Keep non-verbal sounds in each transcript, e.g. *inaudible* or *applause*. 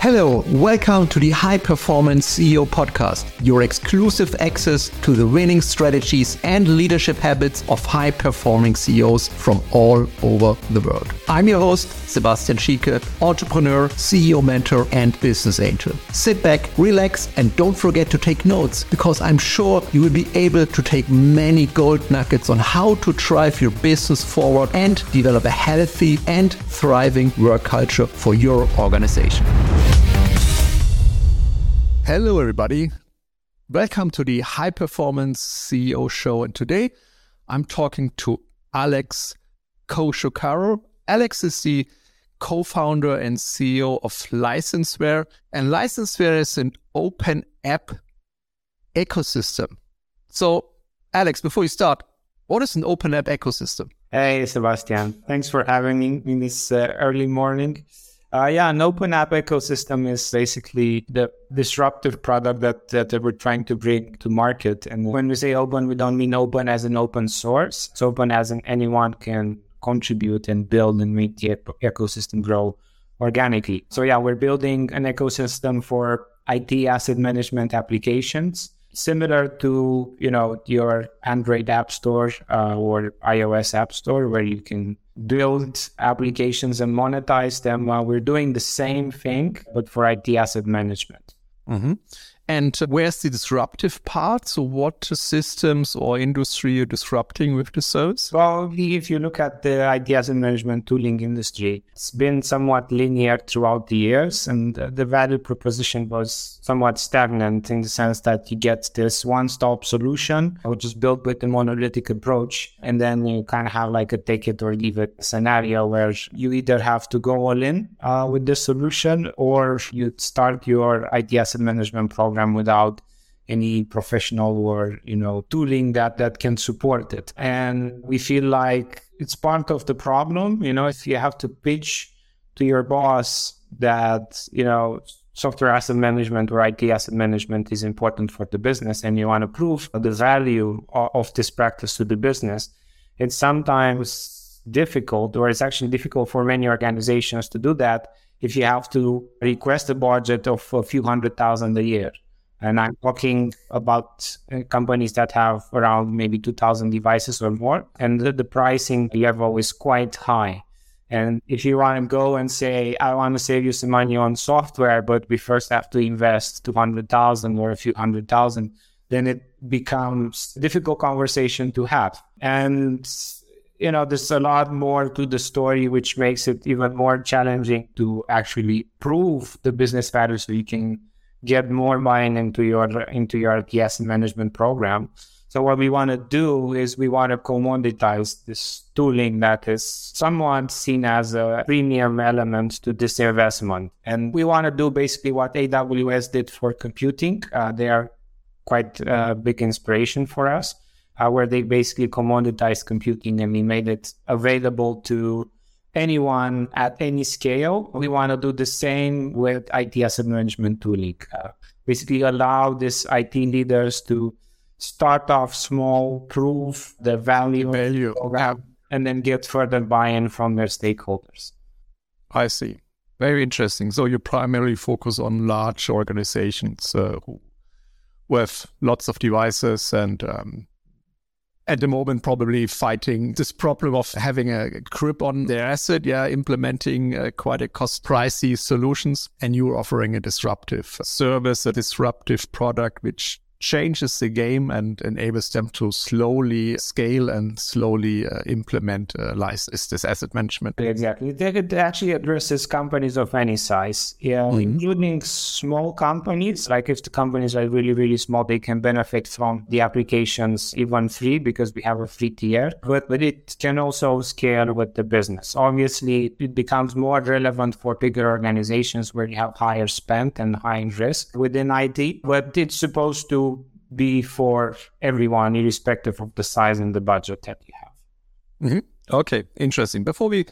Hello, welcome to the High Performance CEO podcast, your exclusive access to the winning strategies and leadership habits of high performing CEOs from all over the world. I'm your host, Sebastian Schieke, entrepreneur, CEO mentor, and business angel. Sit back, relax, and don't forget to take notes because I'm sure you will be able to take many gold nuggets on how to drive your business forward and develop a healthy and thriving work culture for your organization. Hello, everybody. Welcome to the High Performance CEO Show. And today I'm talking to Alex Cojocaru. Alex is the co founder and CEO of Licenseware. And Licenseware is an open app ecosystem. So, Alex, before you start, what is an open app ecosystem? Hey, Sebastian. Thanks for having me in this uh, early morning. Uh, yeah, an open app ecosystem is basically the disruptive product that, that we're trying to bring to market. And when we say open, we don't mean open as an open source. It's open as in anyone can contribute and build and make the ecosystem grow organically. So yeah, we're building an ecosystem for IT asset management applications similar to you know your Android app store uh, or iOS app store where you can build applications and monetize them. Uh, we're doing the same thing, but for IT asset management. Mm-hmm. And where's the disruptive part? So, what systems or industry are disrupting with the service? Well, if you look at the IT asset management tooling industry, it's been somewhat linear throughout the years, and the value proposition was somewhat stagnant in the sense that you get this one-stop solution, which is built with a monolithic approach, and then you kind of have like a take it or leave it scenario where you either have to go all in uh, with the solution or you start your IT asset management program program without any professional or you know tooling that that can support it. And we feel like it's part of the problem you know if you have to pitch to your boss that you know software asset management or IT asset management is important for the business and you want to prove the value of, of this practice to the business it's sometimes difficult or it's actually difficult for many organizations to do that if you have to request a budget of a few hundred thousand a year and I'm talking about uh, companies that have around maybe 2000 devices or more. And the, the pricing level is quite high. And if you want to go and say, I want to save you some money on software, but we first have to invest 200,000 or a few hundred thousand, then it becomes a difficult conversation to have. And, you know, there's a lot more to the story, which makes it even more challenging to actually prove the business value so you can get more buy-in into your into your TS management program. So what we want to do is we want to commoditize this tooling that is somewhat seen as a premium element to this investment. And we want to do basically what AWS did for computing. Uh, they are quite a uh, big inspiration for us, uh, where they basically commoditized computing and we made it available to anyone at any scale. We want to do the same with IT asset management tooling. Uh, basically, allow these IT leaders to start off small, prove the value, value. Program, and then get further buy-in from their stakeholders. I see. Very interesting. So you primarily focus on large organizations uh, who with lots of devices and um, at the moment probably fighting this problem of having a grip on their asset, yeah, implementing uh, quite a cost pricey solutions, and you're offering a disruptive service, a disruptive product, which changes the game and enables them to slowly scale and slowly uh, implement uh, this asset management. Exactly. It actually addresses companies of any size, yeah, mm-hmm. including small companies. Like if the companies are really, really small, they can benefit from the applications even free because we have a free tier. But, but it can also scale with the business. Obviously, it becomes more relevant for bigger organizations where you have higher spend and higher risk within IT. But it's supposed to be for everyone, irrespective of the size and the budget that you have. Mm-hmm. Okay, interesting. Before we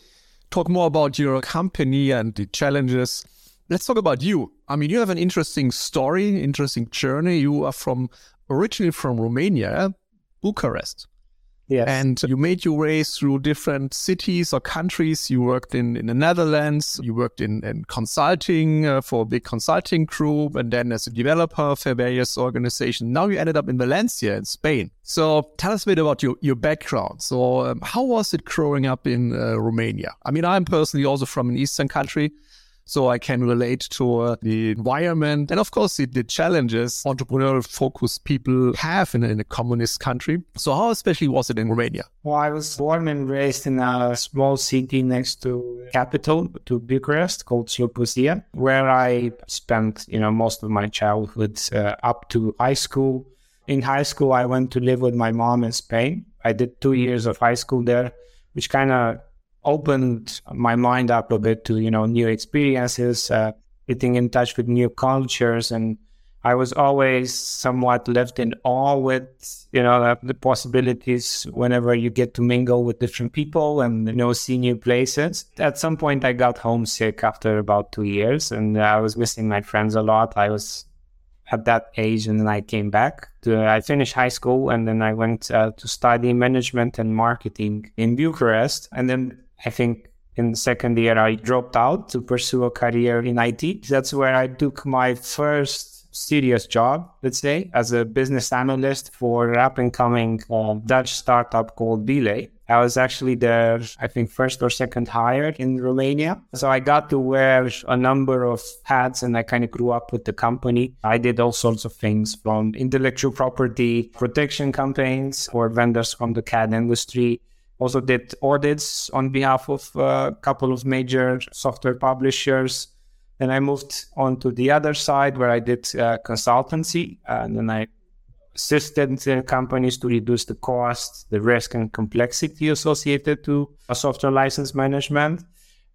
talk more about your company and the challenges, let's talk about you. I mean, you have an interesting story, interesting journey. You are from originally from Romania, Bucharest. Yes. And you made your way through different cities or countries. You worked in, in the Netherlands. You worked in, in consulting uh, for a big consulting group and then as a developer for various organizations. Now you ended up in Valencia in Spain. So tell us a bit about your, your background. So um, how was it growing up in uh, Romania? I mean, I'm personally also from an Eastern country. So I can relate to uh, the environment and, of course, the, the challenges entrepreneurial focused people have in, in, a communist country. So, how especially was it in Romania? Well, I was born and raised in a small city next to capital, to Bucharest, called Siopusdia, where I spent, you know, most of my childhood uh, up to high school. In high school, I went to live with my mom in Spain. I did two years of high school there, which kind of opened my mind up a bit to you know new experiences, uh, getting in touch with new cultures, and I was always somewhat left in awe with you know the possibilities whenever you get to mingle with different people and you know see new places. At some point, I got homesick after about two years, and I was missing my friends a lot. I was at that age and then I came back. To, I finished high school and then I went uh, to study management and marketing in Bucharest. And then I think in the second year, I dropped out to pursue a career in IT. That's where I took my first serious job, let's say, as a business analyst for an up and coming uh, Dutch startup called B-lay. I was actually the, I think, first or second hire in Romania. So I got to wear a number of hats and I kind of grew up with the company. I did all sorts of things from intellectual property protection campaigns for vendors from the CAD industry also did audits on behalf of a couple of major software publishers. Then I moved on to the other side where I did uh, consultancy, and then I assisted companies to reduce the cost, the risk, and complexity associated to a software license management.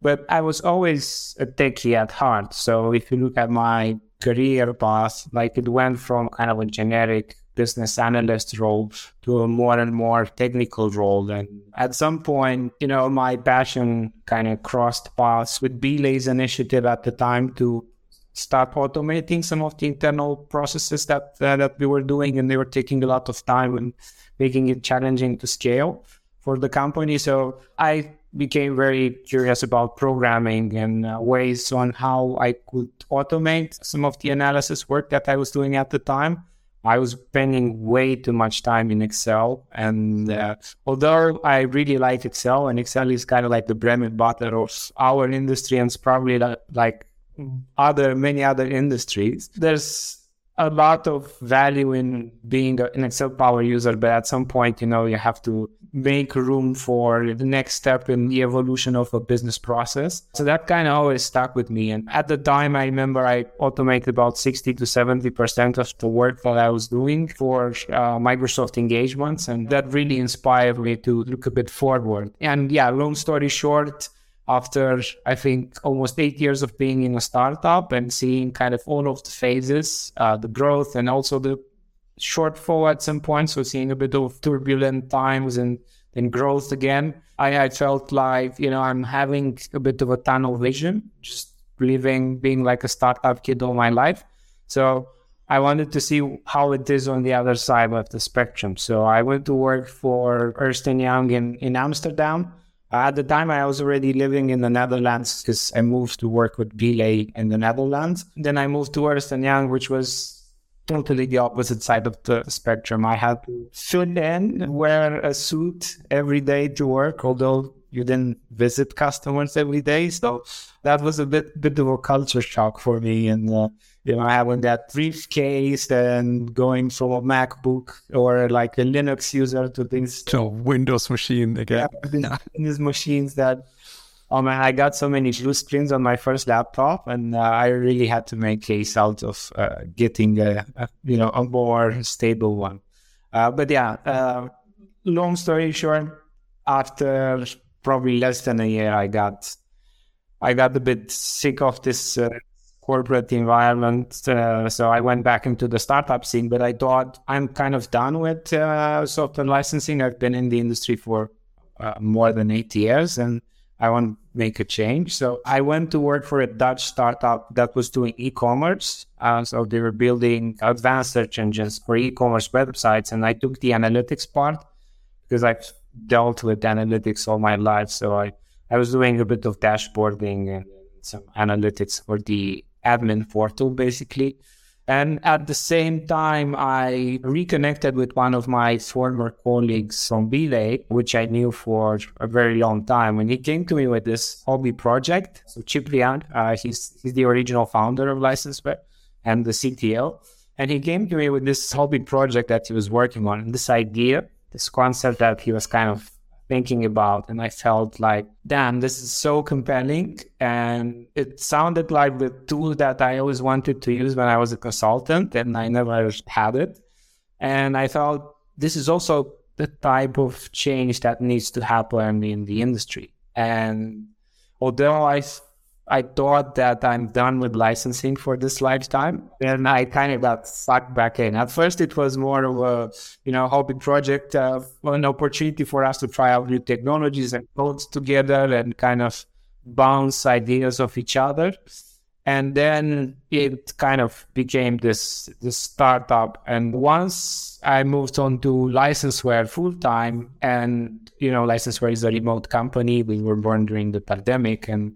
But I was always a techie at heart. So if you look at my career path, like it went from kind of a generic business analyst role to a more and more technical role. And at some point, you know, my passion kind of crossed paths with B-lay's initiative at the time to start automating some of the internal processes that uh, that we were doing, and they were taking a lot of time and making it challenging to scale for the company. So I became very curious about programming and uh, ways on how I could automate some of the analysis work that I was doing at the time. I was spending way too much time in Excel. And uh, although I really like Excel, and Excel is kind of like the bread and butter of our industry, and it's probably like other many other industries, there's a lot of value in being an Excel Power user, but at some point, you know, you have to make room for the next step in the evolution of a business process. So that kind of always stuck with me. And at the time, I remember I automated about 60 to 70% of the work that I was doing for uh, Microsoft engagements. And that really inspired me to look a bit forward. And yeah, long story short, after I think almost eight years of being in a startup and seeing kind of all of the phases, uh, the growth and also the shortfall at some point. So seeing a bit of turbulent times and then growth again. I, I felt like, you know, I'm having a bit of a tunnel vision, just living, being like a startup kid all my life. So I wanted to see how it is on the other side of the spectrum. So I went to work for Ernst Young in, in Amsterdam at the time, I was already living in the Netherlands because I moved to work with B-lay in the Netherlands. Then I moved to Ernst Young, which was totally the opposite side of the spectrum. I had to fill in, wear a suit every day to work, although you didn't visit customers every day. So that was a bit bit of a culture shock for me. And uh, you know, having that briefcase and going from a MacBook or like a Linux user to things to Windows machine again. Yeah, these machines that oh man, I got so many blue screens on my first laptop, and uh, I really had to make case out of uh, getting a, a, you know a more stable one. Uh, but yeah, uh, long story short, after probably less than a year, I got I got a bit sick of this uh, corporate environment. Uh, so I went back into the startup scene, but I thought I'm kind of done with uh, software licensing. I've been in the industry for uh, more than eight years and I want to make a change. So I went to work for a Dutch startup that was doing e-commerce. Uh, so they were building advanced search engines for e-commerce websites. And I took the analytics part because I've dealt with analytics all my life. So I, I was doing a bit of dashboarding and some analytics for the admin portal, basically. And at the same time, I reconnected with one of my former colleagues from B-lay, which I knew for a very long time. And he came to me with this hobby project. So Ciprian, uh, he's, he's the original founder of Licenseware and the CTO. And he came to me with this hobby project that he was working on and this idea, this concept that he was kind of thinking about. And I felt like, damn, this is so compelling. And it sounded like the tool that I always wanted to use when I was a consultant and I never had it. And I thought this is also the type of change that needs to happen in the industry. And although I I thought that I'm done with licensing for this lifetime. And I kind of got sucked back in. At first, it was more of a, you know, hobby project, uh, an opportunity for us to try out new technologies and codes together and kind of bounce ideas of each other. And then it kind of became this, this startup. And once I moved on to licenseware full time and, you know, licenseware is a remote company. We were born during the pandemic and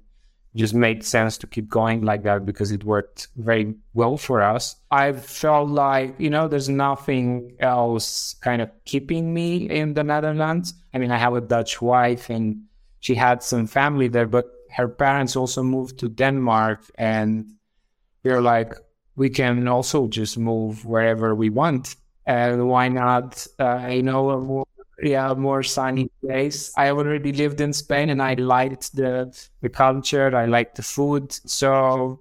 just made sense to keep going like that because it worked very well for us. I felt like, you know, there's nothing else kind of keeping me in the Netherlands. I mean, I have a Dutch wife and she had some family there, but her parents also moved to Denmark and we are like, we can also just move wherever we want. And why not, uh, you know, yeah, more sunny place. I already lived in Spain and I liked the the culture. I liked the food. So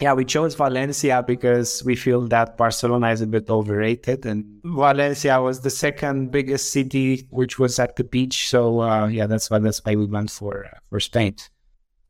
yeah, we chose Valencia because we feel that Barcelona is a bit overrated, and Valencia was the second biggest city, which was at the beach. So uh, yeah, that's why that's why we went for uh, for Spain.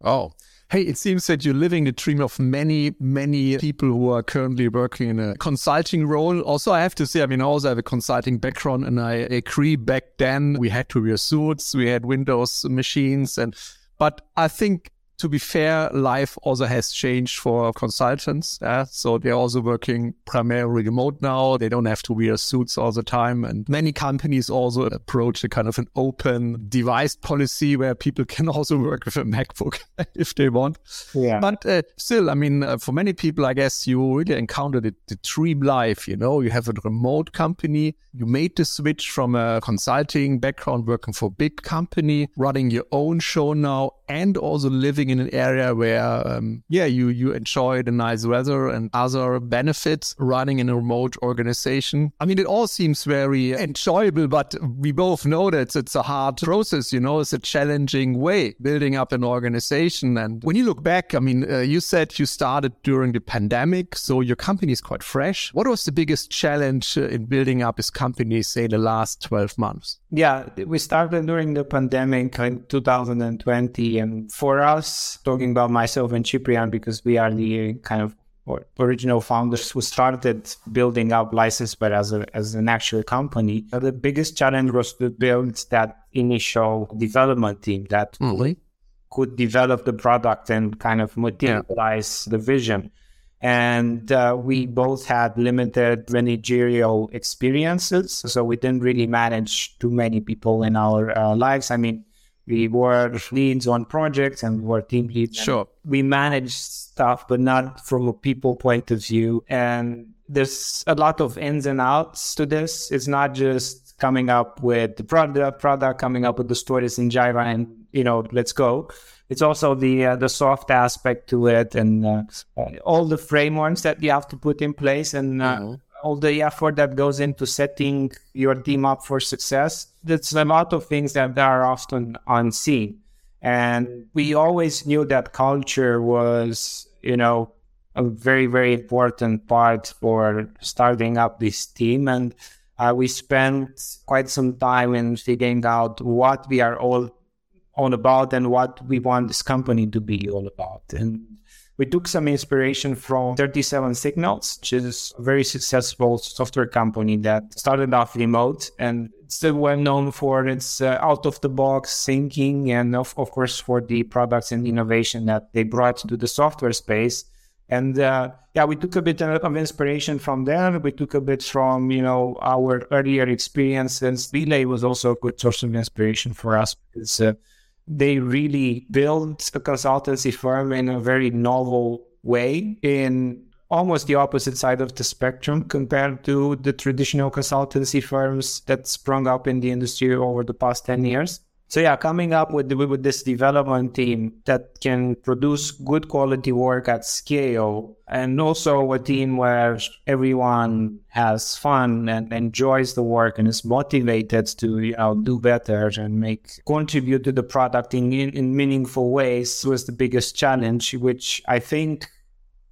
Oh, Hey, it seems that you're living the dream of many, many people who are currently working in a consulting role. Also, I have to say, I mean, I also have a consulting background, and I agree back then we had to wear suits, we had Windows machines, and but I think to be fair, life also has changed for consultants. Yeah? So they're also working primarily remote now. They don't have to wear suits all the time. And many companies also approach a kind of an open device policy where people can also work with a MacBook *laughs* if they want. Yeah. But uh, still, I mean, uh, for many people, I guess you really encountered the, the dream life. You know, you have a remote company. You made the switch from a consulting background, working for a big company, running your own show now, and also living in an area where, um, yeah, you you enjoy the nice weather and other benefits running in a remote organization. I mean, it all seems very enjoyable, but we both know that it's a hard process. You know, it's a challenging way building up an organization. And when you look back, I mean, uh, you said you started during the pandemic, so your company is quite fresh. What was the biggest challenge uh, in building up this company, say, the last twelve months? Yeah, we started during the pandemic in 2020, and for us talking about myself and Ciprian because we are the kind of original founders who started building up Licenseware as a, as an actual company. The biggest challenge was to build that initial development team that really? could develop the product and kind of materialize yeah. the vision. And uh, we both had limited managerial experiences, so we didn't really manage too many people in our uh, lives. I mean, we were leads on projects and we were team leads. Sure. We managed stuff, but not from a people point of view. And there's a lot of ins and outs to this. It's not just coming up with the product, product coming up with the stories in Jira and, you know, let's go. It's also the uh, the soft aspect to it and uh, all the frameworks that you have to put in place and uh, mm-hmm all the effort that goes into setting your team up for success. That's a lot of things that are often unseen. And we always knew that culture was, you know, a very, very important part for starting up this team. And uh, we spent quite some time in figuring out what we are all all about and what we want this company to be all about. And we took some inspiration from 37 Signals, which is a very successful software company that started off remote and still well known for its uh, out of the box thinking and, of, of course, for the products and innovation that they brought to the software space. And uh, yeah, we took a bit of inspiration from there. We took a bit from, you know, our earlier experiences. B-lay was also a good source of inspiration for us because uh, they really built a consultancy firm in a very novel way in almost the opposite side of the spectrum compared to the traditional consultancy firms that sprung up in the industry over the past 10 years. So yeah, coming up with with this development team that can produce good quality work at scale, and also a team where everyone has fun and enjoys the work and is motivated to you know do better and make contribute to the product in in meaningful ways was the biggest challenge, which I think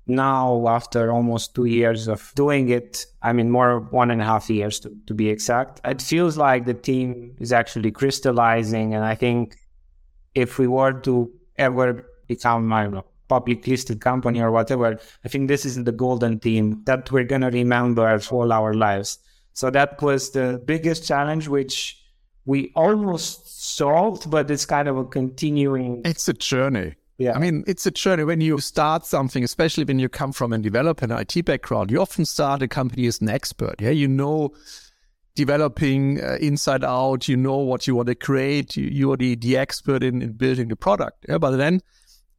now after almost two years of doing it i mean more one and a half years to, to be exact it feels like the team is actually crystallizing. And i think if we were to ever become i don't know public listed company or whatever i think this is the golden team that we're going to remember for all our lives. So that was the biggest challenge which we almost solved but it's kind of a continuing it's a journey yeah. I mean, it's a journey. When you start something, especially when you come from a developer and IT background, you often start a company as an expert. Yeah. You know, developing uh, inside out, you know what you want to create. You, you are the, the expert in, in building the product. Yeah. But then,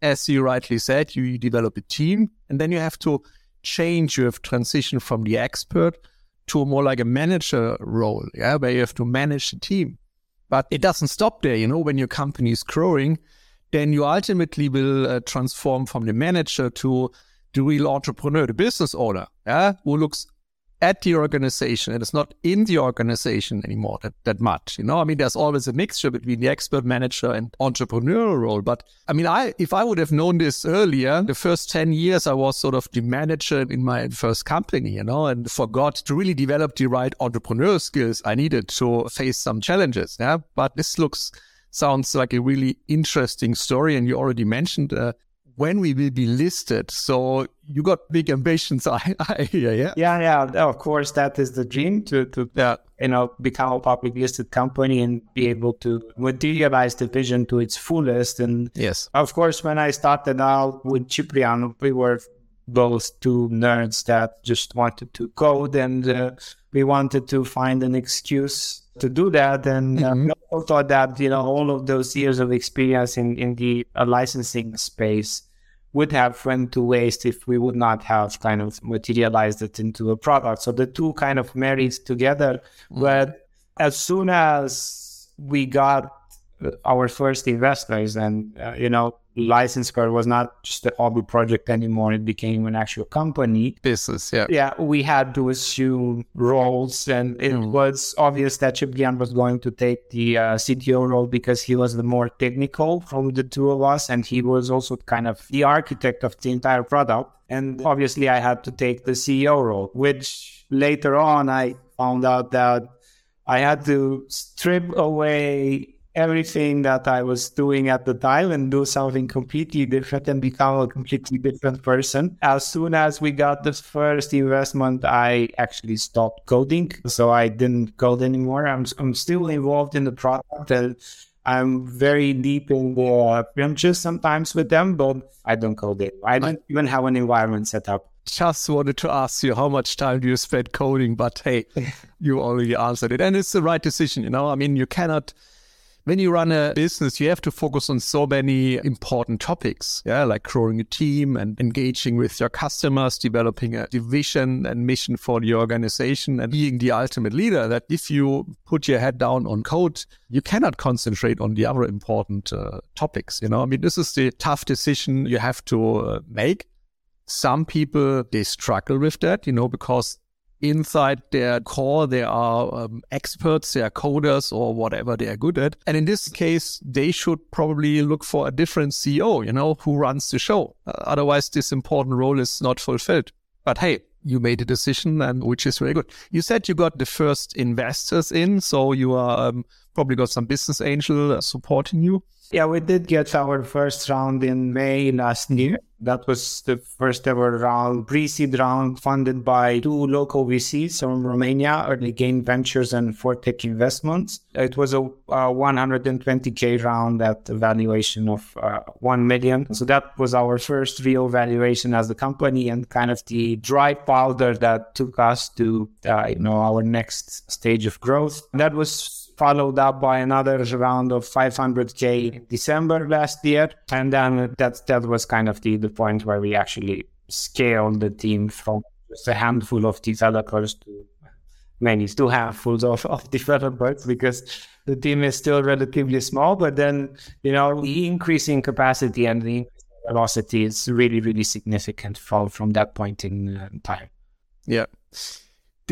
as you rightly said, you, you develop a team and then you have to change. You have transition from the expert to more like a manager role. Yeah. Where you have to manage the team. But it doesn't stop there. You know, when your company is growing, then you ultimately will uh, transform from the manager to the real entrepreneur, the business owner, yeah, who looks at the organization and it's not in the organization anymore that, that much. You know, I mean, there's always a mixture between the expert manager and entrepreneurial role. But I mean, I if I would have known this earlier, the first 10 years I was sort of the manager in my first company, you know, and forgot to really develop the right entrepreneurial skills I needed to face some challenges. Yeah. But this looks sounds like a really interesting story. And you already mentioned uh, when we will be listed. So you got big ambitions, *laughs* I, I hear, yeah? Yeah, yeah. Of course, that is the dream to, to yeah. you know, become a public listed company and be able to materialize the vision to its fullest. And yes, of course, when I started out with Ciprian, we were both two nerds that just wanted to code and uh, we wanted to find an excuse to do that. And uh, mm-hmm. uh, thought that, you know, all of those years of experience in, in the uh, licensing space would have went to waste if we would not have kind of materialized it into a product. So the two kind of married together. Mm-hmm. But as soon as we got our first investors and, uh, you know, Licenseware was not just a hobby project anymore. It became an actual company. Business, yeah. Yeah, we had to assume roles, and it mm. was obvious that Ciprian was going to take the uh, CTO role because he was the more technical from the two of us, and he was also kind of the architect of the entire product. And obviously, I had to take the CEO role, which later on I found out that I had to strip away everything that I was doing at the time and do something completely different and become a completely different person. As soon as we got the first investment, I actually stopped coding. So I didn't code anymore. I'm, I'm still involved in the product and I'm very deep in the branches sometimes with them, but I don't code it. I don't even have an environment set up just wanted to ask you how much time do you spend coding, but hey, *laughs* you already answered it. And it's the right decision, you know. I mean, you cannot when you run a business, you have to focus on so many important topics, yeah, like growing a team and engaging with your customers, developing a vision and mission for the organization, and being the ultimate leader. That if you put your head down on code, you cannot concentrate on the other important uh, topics. You know, I mean, this is the tough decision you have to uh, make. Some people they struggle with that, you know, because inside their core, they are um, experts, they are coders or whatever they are good at. And in this case, they should probably look for a different CEO, you know, who runs the show. Uh, otherwise, this important role is not fulfilled. But hey, you made a decision and which is very good. You said you got the first investors in, so you are um, probably got some business angel uh, supporting you. Yeah, we did get our first round in May last year. That was the first ever round, pre-seed round funded by two local VCs from Romania, Early Game Ventures and Fortech Investments. It was a, a 120k round at a valuation of uh, 1 million. So that was our first real valuation as a company and kind of the dry powder that took us to, uh, you know, our next stage of growth. That was followed up by another round of 500k in December last year, and then that that was kind of the, the point where we actually scaled the team from just a handful of developers to many, two handfuls of, of developers because the team is still relatively small. But then you know the increasing capacity and the velocity is really really significant from from that point in uh, time. Yeah.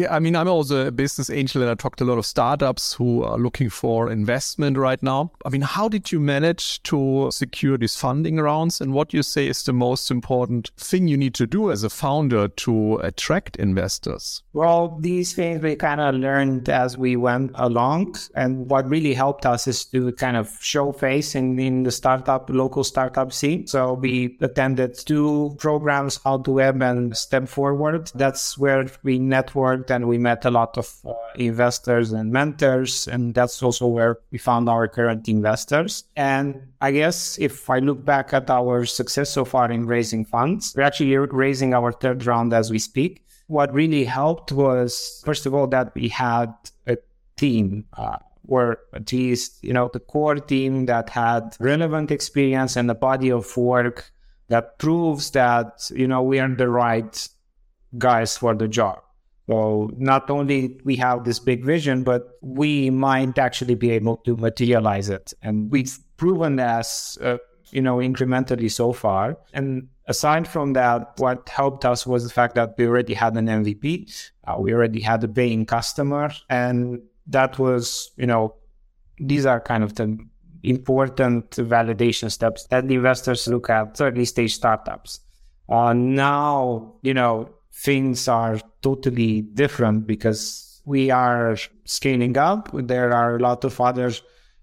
I mean, I'm also a business angel and I talked to a lot of startups who are looking for investment right now. I mean, how did you manage to secure these funding rounds? And what you say is the most important thing you need to do as a founder to attract investors? Well, these things we kind of learned as we went along. And what really helped us is to kind of show face in, in the startup, local startup scene. So we attended two programs, How to Web and Step Forward. That's where we networked and we met a lot of uh, investors and mentors. And that's also where we found our current investors. And I guess if I look back at our success so far in raising funds, we're actually raising our third round as we speak. What really helped was, first of all, that we had a team. Uh, or at least you know the core team that had relevant experience and a body of work that proves that you know we are the right guys for the job so not only we have this big vision, but we might actually be able to materialize it. And we've proven as, uh, you know, incrementally so far. And aside from that, what helped us was the fact that we already had an MVP. Uh, we already had a paying customer. And that was, you know, these are kind of the important validation steps that the investors look at early stage startups. Uh, now, you know, things are totally different because we are scaling up. There are a lot of other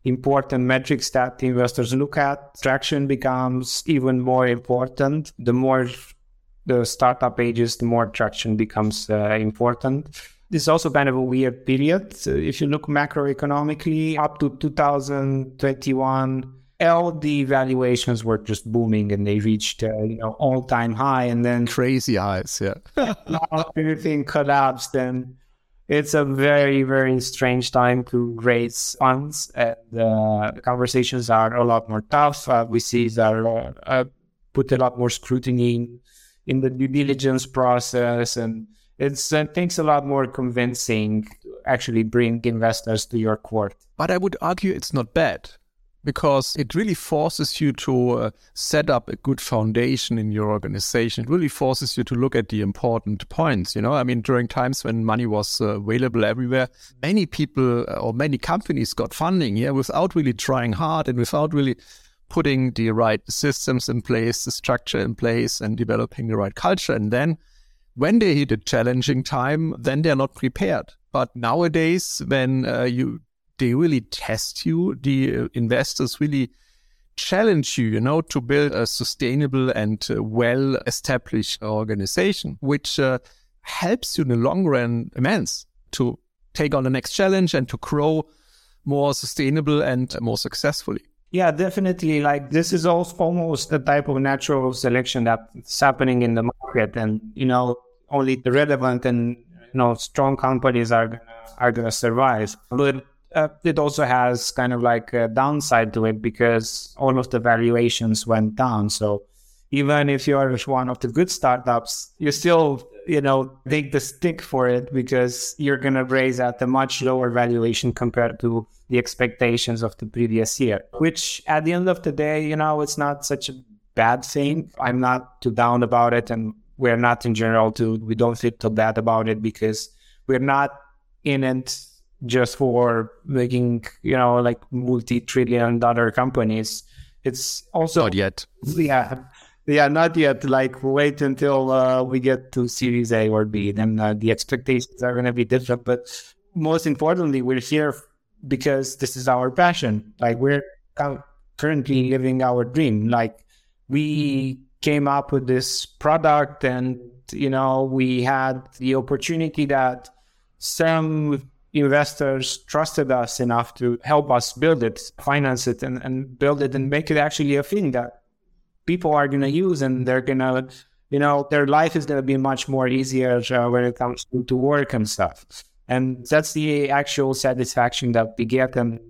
important metrics that investors look at. Traction becomes even more important. The more the startup ages, the more traction becomes uh, important. This is also kind of a weird period. So if you look macroeconomically, up to 2021, LD valuations were just booming and they reached uh, you know all time high and then crazy highs yeah. *laughs* Everything collapsed and it's a very very strange time to raise funds and uh, conversations are a lot more tough. Uh, we see that uh, uh, put a lot more scrutiny in, in the due diligence process and it's, it takes a lot more convincing to actually bring investors to your court. But i would argue it's not bad because it really forces you to uh, set up a good foundation in your organization. It really forces you to look at the important points. You know, I mean, during times when money was uh, available everywhere, many people uh, or many companies got funding, yeah, without really trying hard and without really putting the right systems in place, the structure in place, and developing the right culture. And then when they hit a challenging time, then they're not prepared. But nowadays, when uh, you they really test you. The uh, investors really challenge you, you know, to build a sustainable and uh, well established organization, which uh, helps you in the long run immense to take on the next challenge and to grow more sustainable and more successfully. Yeah, definitely. Like this is almost the type of natural selection that's happening in the market, and you know, only the relevant and you know strong companies are are gonna survive. But uh, it also has kind of like a downside to it because all of the valuations went down. So even if you're one of the good startups, you still, you know, take the stick for it because you're going to raise at a much lower valuation compared to the expectations of the previous year, which at the end of the day, you know, it's not such a bad thing. I'm not too down about it. And we're not in general too, we don't feel too bad about it because we're not in it just for making you know like multi-trillion dollar companies. It's also not yet. Yeah. Yeah not yet. Like wait until uh, we get to series a or b. Then uh, the expectations are going to be different. But most importantly we're here because this is our passion. Like we're currently living our dream. Like we came up with this product and, you know, we had the opportunity that some investors trusted us enough to help us build it, finance it, and, and build it and make it actually a thing that people are going to use and they're going to, you know, their life is going to be much more easier uh, when it comes to, to work and stuff. And that's the actual satisfaction that we get. And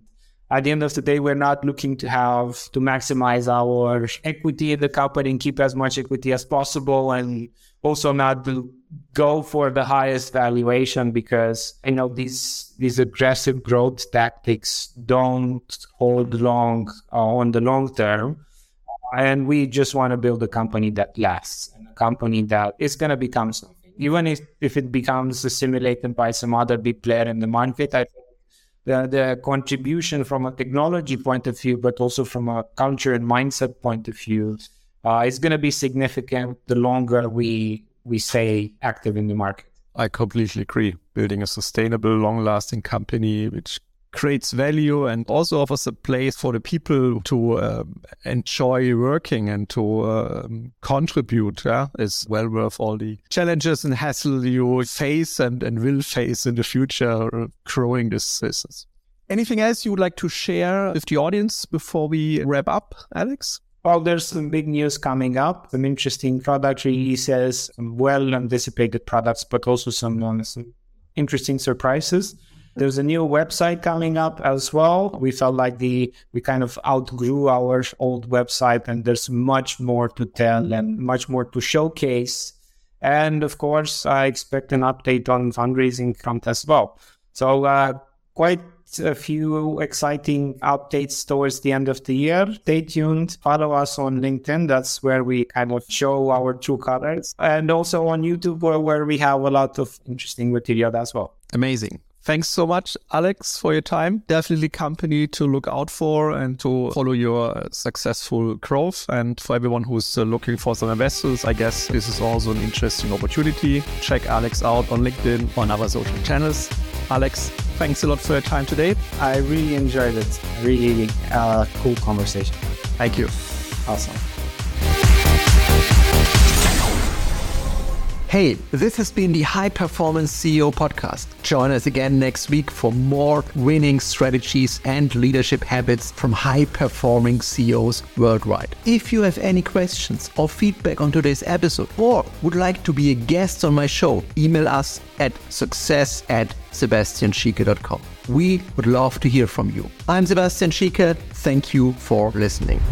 at the end of the day, we're not looking to have to maximize our equity in the company and keep as much equity as possible, and also not to go for the highest valuation because you know these these aggressive growth tactics don't hold long uh, on the long term. And we just want to build a company that lasts and a company that is going to become something. Even if, if it becomes assimilated by some other big player in the market, I think the, the contribution from a technology point of view, but also from a culture and mindset point of view, uh, is going to be significant the longer we we stay active in the market. I completely agree. Building a sustainable, long-lasting company which creates value and also offers a place for the people to uh, enjoy working and to uh, contribute yeah, is well worth all the challenges and hassle you face and, and will face in the future uh, growing this business. Anything else you would like to share with the audience before we wrap up, Alex? Well, there's some big news coming up, some interesting product releases, well anticipated products, but also some, um, some interesting surprises. There's a new website coming up as well. We felt like the we kind of outgrew our old website, and there's much more to tell and much more to showcase. And of course, I expect an update on fundraising front as well. So uh, quite a few exciting updates towards the end of the year. Stay tuned. Follow us on LinkedIn. That's where we kind of show our true colors. And also on YouTube, where, we have a lot of interesting material as well. Amazing. Thanks so much, Alex, for your time. Definitely company to look out for and to follow your successful growth. And for everyone who's uh, looking for some investors, I guess this is also an interesting opportunity. Check Alex out on LinkedIn, on other social channels. Alex, thanks a lot for your time today. I really enjoyed it. Really uh, cool conversation. Thank you. Awesome. Hey, this has been the High Performance CEO podcast. Join us again next week for more winning strategies and leadership habits from high performing CEOs worldwide. If you have any questions or feedback on today's episode or would like to be a guest on my show, email us at success at sebastianschieke.com. We would love to hear from you. I'm Sebastian Schieke. Thank you for listening.